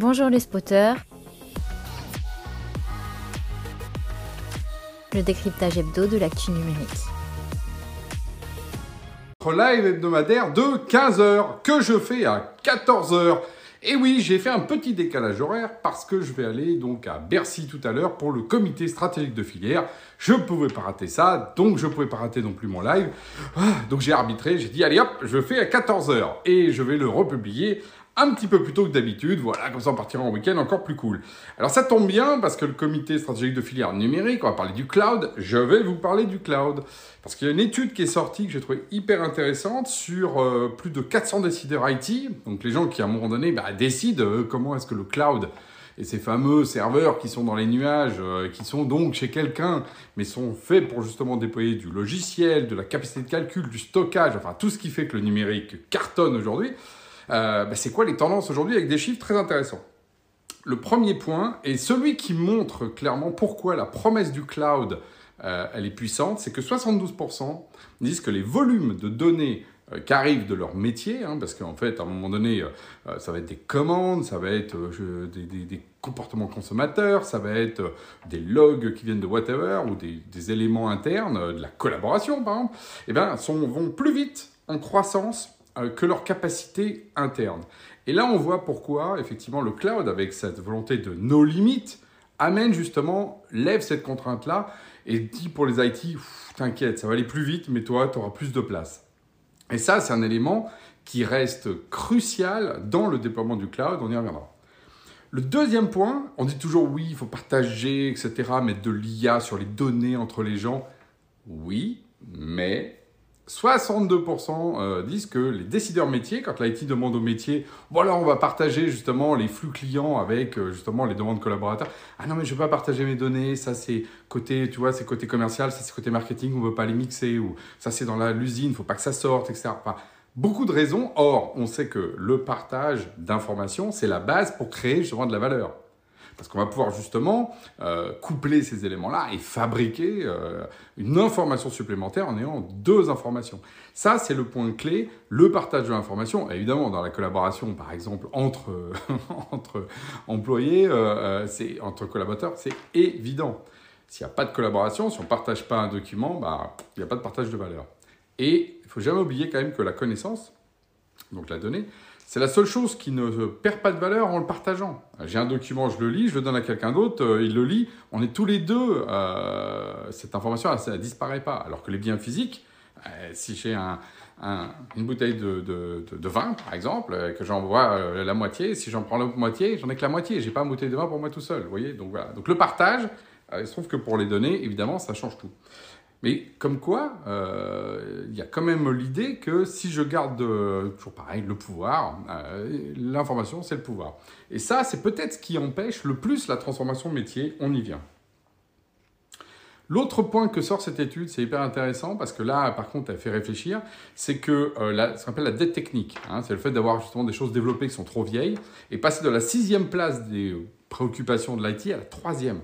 Bonjour les spotters. Le décryptage hebdo de l'actu numérique. Live hebdomadaire de 15h que je fais à 14h. Et oui, j'ai fait un petit décalage horaire parce que je vais aller donc à Bercy tout à l'heure pour le comité stratégique de filière. Je ne pouvais pas rater ça, donc je ne pouvais pas rater non plus mon live. Ah, donc j'ai arbitré, j'ai dit allez hop, je fais à 14h et je vais le republier un petit peu plus tôt que d'habitude. Voilà, comme ça on partira en week-end encore plus cool. Alors ça tombe bien parce que le comité stratégique de filière numérique, on va parler du cloud. Je vais vous parler du cloud. Parce qu'il y a une étude qui est sortie que j'ai trouvée hyper intéressante sur euh, plus de 400 décideurs IT. Donc les gens qui à un moment donné bah, décident euh, comment est-ce que le cloud et ces fameux serveurs qui sont dans les nuages, euh, qui sont donc chez quelqu'un, mais sont faits pour justement déployer du logiciel, de la capacité de calcul, du stockage, enfin tout ce qui fait que le numérique cartonne aujourd'hui. Euh, bah, c'est quoi les tendances aujourd'hui avec des chiffres très intéressants? Le premier point, et celui qui montre clairement pourquoi la promesse du cloud, euh, elle est puissante, c'est que 72% disent que les volumes de données euh, qui arrivent de leur métier, hein, parce qu'en fait, à un moment donné, ça va être des commandes, ça va être des, comportements consommateurs, ça va être des logs qui viennent de whatever, ou des, éléments internes, de la collaboration par exemple, eh bien, vont plus vite en croissance que leur capacité interne. Et là, on voit pourquoi, effectivement, le cloud, avec cette volonté de nos limites, amène justement, lève cette contrainte-là et dit pour les IT, t'inquiète, ça va aller plus vite, mais toi, tu auras plus de place. Et ça, c'est un élément qui reste crucial dans le déploiement du cloud, on y reviendra. Le deuxième point, on dit toujours oui, il faut partager, etc., mettre de l'IA sur les données entre les gens. Oui, mais 62% euh, disent que les décideurs métiers, quand l'IT demande au métier, voilà, on va partager justement les flux clients avec euh, justement les demandes collaborateurs. Ah non, mais je ne veux pas partager mes données, ça c'est côté, tu vois, c'est côté commercial, ça c'est côté marketing, on ne veut pas les mixer, ou ça c'est dans l'usine, il ne faut pas que ça sorte, etc. beaucoup de raisons. Or, on sait que le partage d'informations, c'est la base pour créer justement de la valeur. Parce qu'on va pouvoir justement euh, coupler ces éléments-là et fabriquer euh, une information supplémentaire en ayant deux informations. Ça, c'est le point clé, le partage de l'information. Évidemment, dans la collaboration, par exemple, entre, entre employés, euh, c'est entre collaborateurs, c'est évident. S'il n'y a pas de collaboration, si on ne partage pas un document, bah, il n'y a pas de partage de valeur. Et il ne faut jamais oublier quand même que la connaissance, donc la donnée, c'est la seule chose qui ne perd pas de valeur en le partageant. J'ai un document, je le lis, je le donne à quelqu'un d'autre, euh, il le lit, on est tous les deux, euh, cette information, ça ne disparaît pas. Alors que les biens physiques, euh, si j'ai une bouteille de, vin, par exemple, que j'en bois la moitié, si j'en prends la moitié, j'en ai que la moitié, j'ai pas une bouteille de vin pour moi tout seul, vous voyez Donc voilà. Donc le partage, il se trouve que pour les données, évidemment, ça change tout. Mais comme quoi, euh, il y a quand même l'idée que si je garde euh, toujours pareil le pouvoir, euh, l'information c'est le pouvoir. Et ça, c'est peut-être ce qui empêche le plus la transformation métier. On y vient. L'autre point que sort cette étude, c'est hyper intéressant parce que là, par contre, elle fait réfléchir, c'est que ce qu'on appelle la dette technique, hein, c'est le fait d'avoir justement des choses développées qui sont trop vieilles et passer de la sixième place des préoccupations de l'IT à la troisième.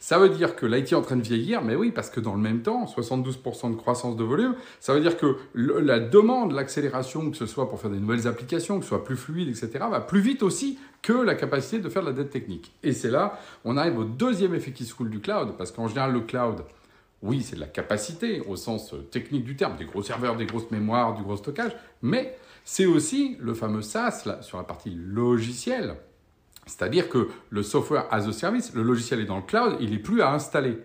Ça veut dire que l'IT est en train de vieillir, mais oui, parce que dans le même temps, 72% de croissance de volume, ça veut dire que la demande, l'accélération, que ce soit pour faire des nouvelles applications, que ce soit plus fluide, etc., va plus vite aussi que la capacité de faire de la dette technique. Et c'est là, on arrive au deuxième effet qui se coule du cloud, parce qu'en général, le cloud, oui, c'est de la capacité au sens technique du terme, des gros serveurs, des grosses mémoires, du gros stockage, mais c'est aussi le fameux SaaS sur la partie logicielle c'est-à-dire que le software as a service, le logiciel est dans le cloud, il n'est plus à installer.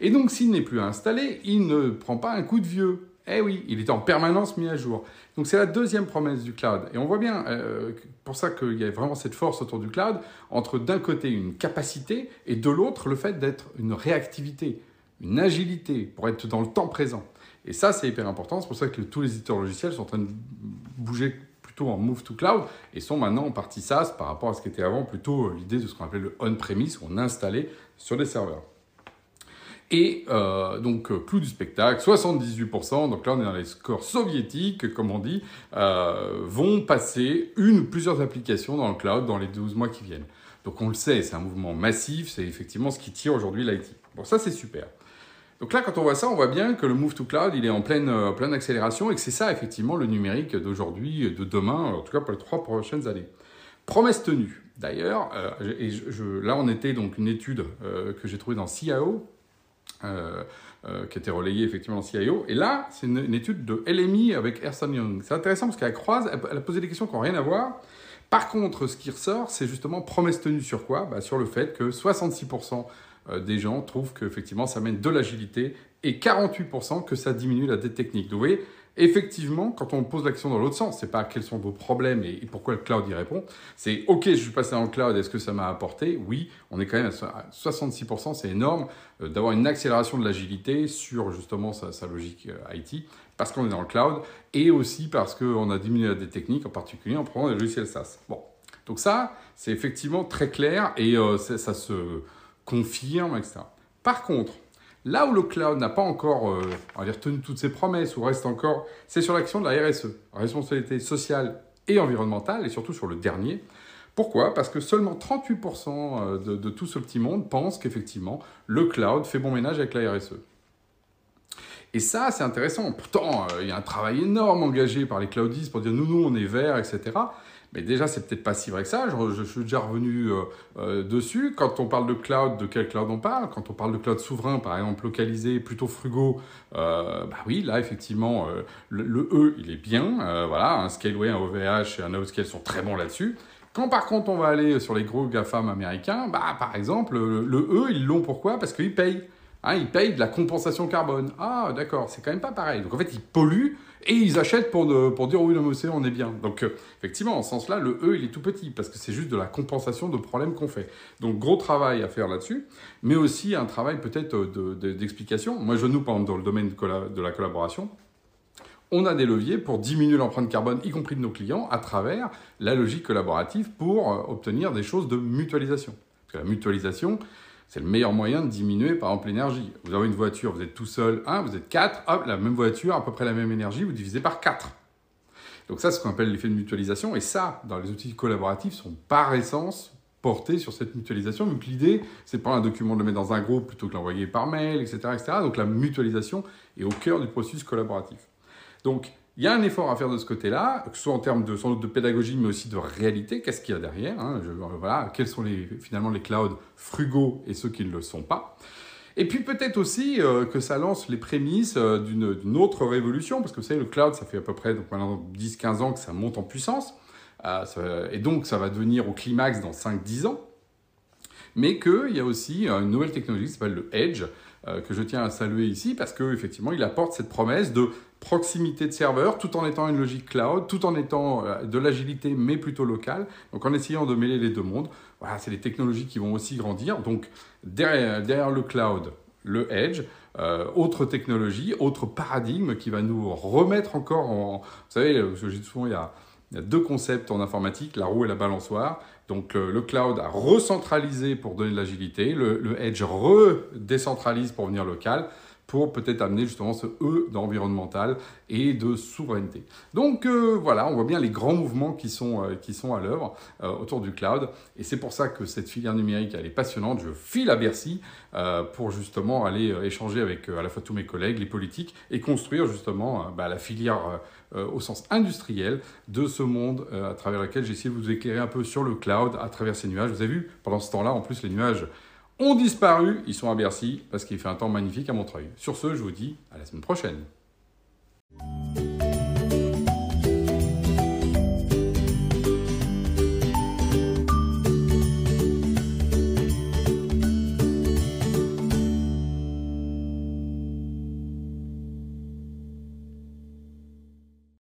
Et donc s'il n'est plus à installer, il ne prend pas un coup de vieux. Eh oui, il est en permanence mis à jour. Donc c'est la deuxième promesse du cloud. Et on voit bien, euh, pour ça qu'il y a vraiment cette force autour du cloud, entre d'un côté une capacité et de l'autre le fait d'être une réactivité, une agilité pour être dans le temps présent. Et ça, c'est hyper important. C'est pour ça que tous les éditeurs logiciels sont en train de bouger en move to cloud et sont maintenant en partie SaaS par rapport à ce qui était avant plutôt euh, l'idée de ce qu'on appelait le on-premise, on installait sur des serveurs. Et euh, donc euh, plus du spectacle, 78%, donc là on est dans les scores soviétiques, comme on dit, vont passer une ou plusieurs applications dans le cloud dans les 12 mois qui viennent. Donc on le sait, c'est un mouvement massif, c'est effectivement ce qui tire aujourd'hui l'IT. Bon ça c'est super. Donc là, quand on voit ça, on voit bien que le move to cloud, il est en pleine, euh, pleine accélération et que c'est ça, effectivement, le numérique d'aujourd'hui, de demain, en tout cas pour les trois prochaines années. Promesse tenue. D'ailleurs, et là on était donc une étude que j'ai trouvée dans CIO, qui était relayée effectivement dans CIO. Et là, c'est une, étude de LMI avec Erson Young. C'est intéressant parce qu'elle croise, elle, a posé des questions qui n'ont rien à voir. Par contre, ce qui ressort, c'est justement promesse tenue sur quoi? Bah, Sur le fait que 66% des gens trouvent qu'effectivement ça mène de l'agilité et 48% que ça diminue la dette technique. Donc, vous voyez, effectivement, quand on pose l'action dans l'autre sens, c'est pas quels sont vos problèmes et, pourquoi le cloud y répond. C'est OK, je suis passé dans le cloud, est-ce que ça m'a apporté? Oui, on est quand même à 66%, c'est énorme euh, d'avoir une accélération de l'agilité sur justement sa, logique euh, IT parce qu'on est dans le cloud et aussi parce qu'on a diminué la dette technique, en particulier en prenant des logiciels SaaS. Bon, donc ça, c'est effectivement très clair et euh, ça se confirme, etc. Par contre, Là où le cloud n'a pas encore euh, tenu toutes ses promesses ou reste encore, c'est sur l'action de la RSE, responsabilité sociale et environnementale, et surtout sur le dernier. Pourquoi? Parce que seulement 38% euh, de, tout ce petit monde pensent qu'effectivement, le cloud fait bon ménage avec la RSE. Et ça, c'est intéressant. Pourtant, euh, il y a un travail énorme engagé par les cloudistes pour dire nous, nous, on est vert, etc. Mais déjà, c'est peut-être pas si vrai que ça. Je, suis déjà revenu euh, euh, dessus. Quand on parle de cloud, de quel cloud on parle? Quand on parle de cloud souverain, par exemple, localisé, plutôt frugaux, euh, bah oui, là, effectivement, le, E, il est bien. voilà, un Scaleway, un OVH et un Outscale sont très bons là-dessus. Quand par contre on va aller sur les gros GAFAM américains, bah, par exemple, le, E, ils l'ont pourquoi? Parce qu'ils payent. Hein, ils payent de la compensation carbone. Ah, d'accord, c'est quand même pas pareil. Donc en fait, ils polluent et ils achètent pour, dire oui, non, mais on est bien. Donc, euh, effectivement, en ce sens-là, le E, il est tout petit parce que c'est juste de la compensation de problèmes qu'on fait. Donc, gros travail à faire là-dessus, mais aussi un travail peut-être d'explication. Moi, je nous, par exemple, dans le domaine de, la collaboration, on a des leviers pour diminuer l'empreinte carbone, y compris de nos clients, à travers la logique collaborative pour euh, obtenir des choses de mutualisation. Parce que la mutualisation, c'est le meilleur moyen de diminuer, par exemple, l'énergie. Vous avez une voiture, vous êtes tout seul, un, vous êtes quatre, hop, la même voiture, à peu près la même énergie, vous divisez par quatre. Donc ça, c'est ce qu'on appelle l'effet de mutualisation. Et ça, dans les outils collaboratifs, sont par essence portés sur cette mutualisation. Donc l'idée, c'est prendre un document, de le mettre dans un groupe plutôt que l'envoyer par mail, etc., etc. Donc la mutualisation est au cœur du processus collaboratif. Donc il y a un effort à faire de ce côté-là, que ce soit en termes de, de pédagogie, mais aussi de réalité. Qu'est-ce qu'il y a derrière hein, voilà, Quels sont finalement les clouds frugaux et ceux qui ne le sont pas? Et puis peut-être aussi euh, que ça lance les prémices euh, d'une autre révolution, parce que vous savez, le cloud, ça fait à peu près donc maintenant 10-15 ans que ça monte en puissance, euh, et donc ça va devenir au climax dans 5-10 ans, mais qu'il y a aussi une nouvelle technologie qui s'appelle le Edge, que je tiens à saluer ici, parce qu'effectivement, il apporte cette promesse de proximité de serveur, tout en étant une logique cloud, tout en étant euh, de l'agilité, mais plutôt locale. Donc en essayant de mêler les deux mondes. Voilà, c'est des technologies qui vont aussi grandir. Donc derrière, le cloud, le edge, euh, autre technologie, autre paradigme qui va nous remettre encore en... Vous savez, je dis souvent, il y, a, il y a deux concepts en informatique, la roue et la balançoire. Donc euh, le cloud a recentralisé pour donner de l'agilité, le, le edge redécentralise pour venir local pour peut-être amener justement ce E d'environnemental et de souveraineté. Donc euh, voilà, on voit bien les grands mouvements qui sont, euh, qui sont à l'œuvre euh, autour du cloud. Et c'est pour ça que cette filière numérique, elle est passionnante. Je file à Bercy pour justement aller échanger avec à la fois tous mes collègues, les politiques, et construire justement bah, la filière au sens industriel de ce monde à travers lequel j'ai essayé de vous éclairer un peu sur le cloud à travers ces nuages. Vous avez vu, pendant ce temps-là, en plus, les nuages ont disparu. Ils sont à Bercy parce qu'il fait un temps magnifique à Montreuil. Sur ce, je vous dis à la semaine prochaine.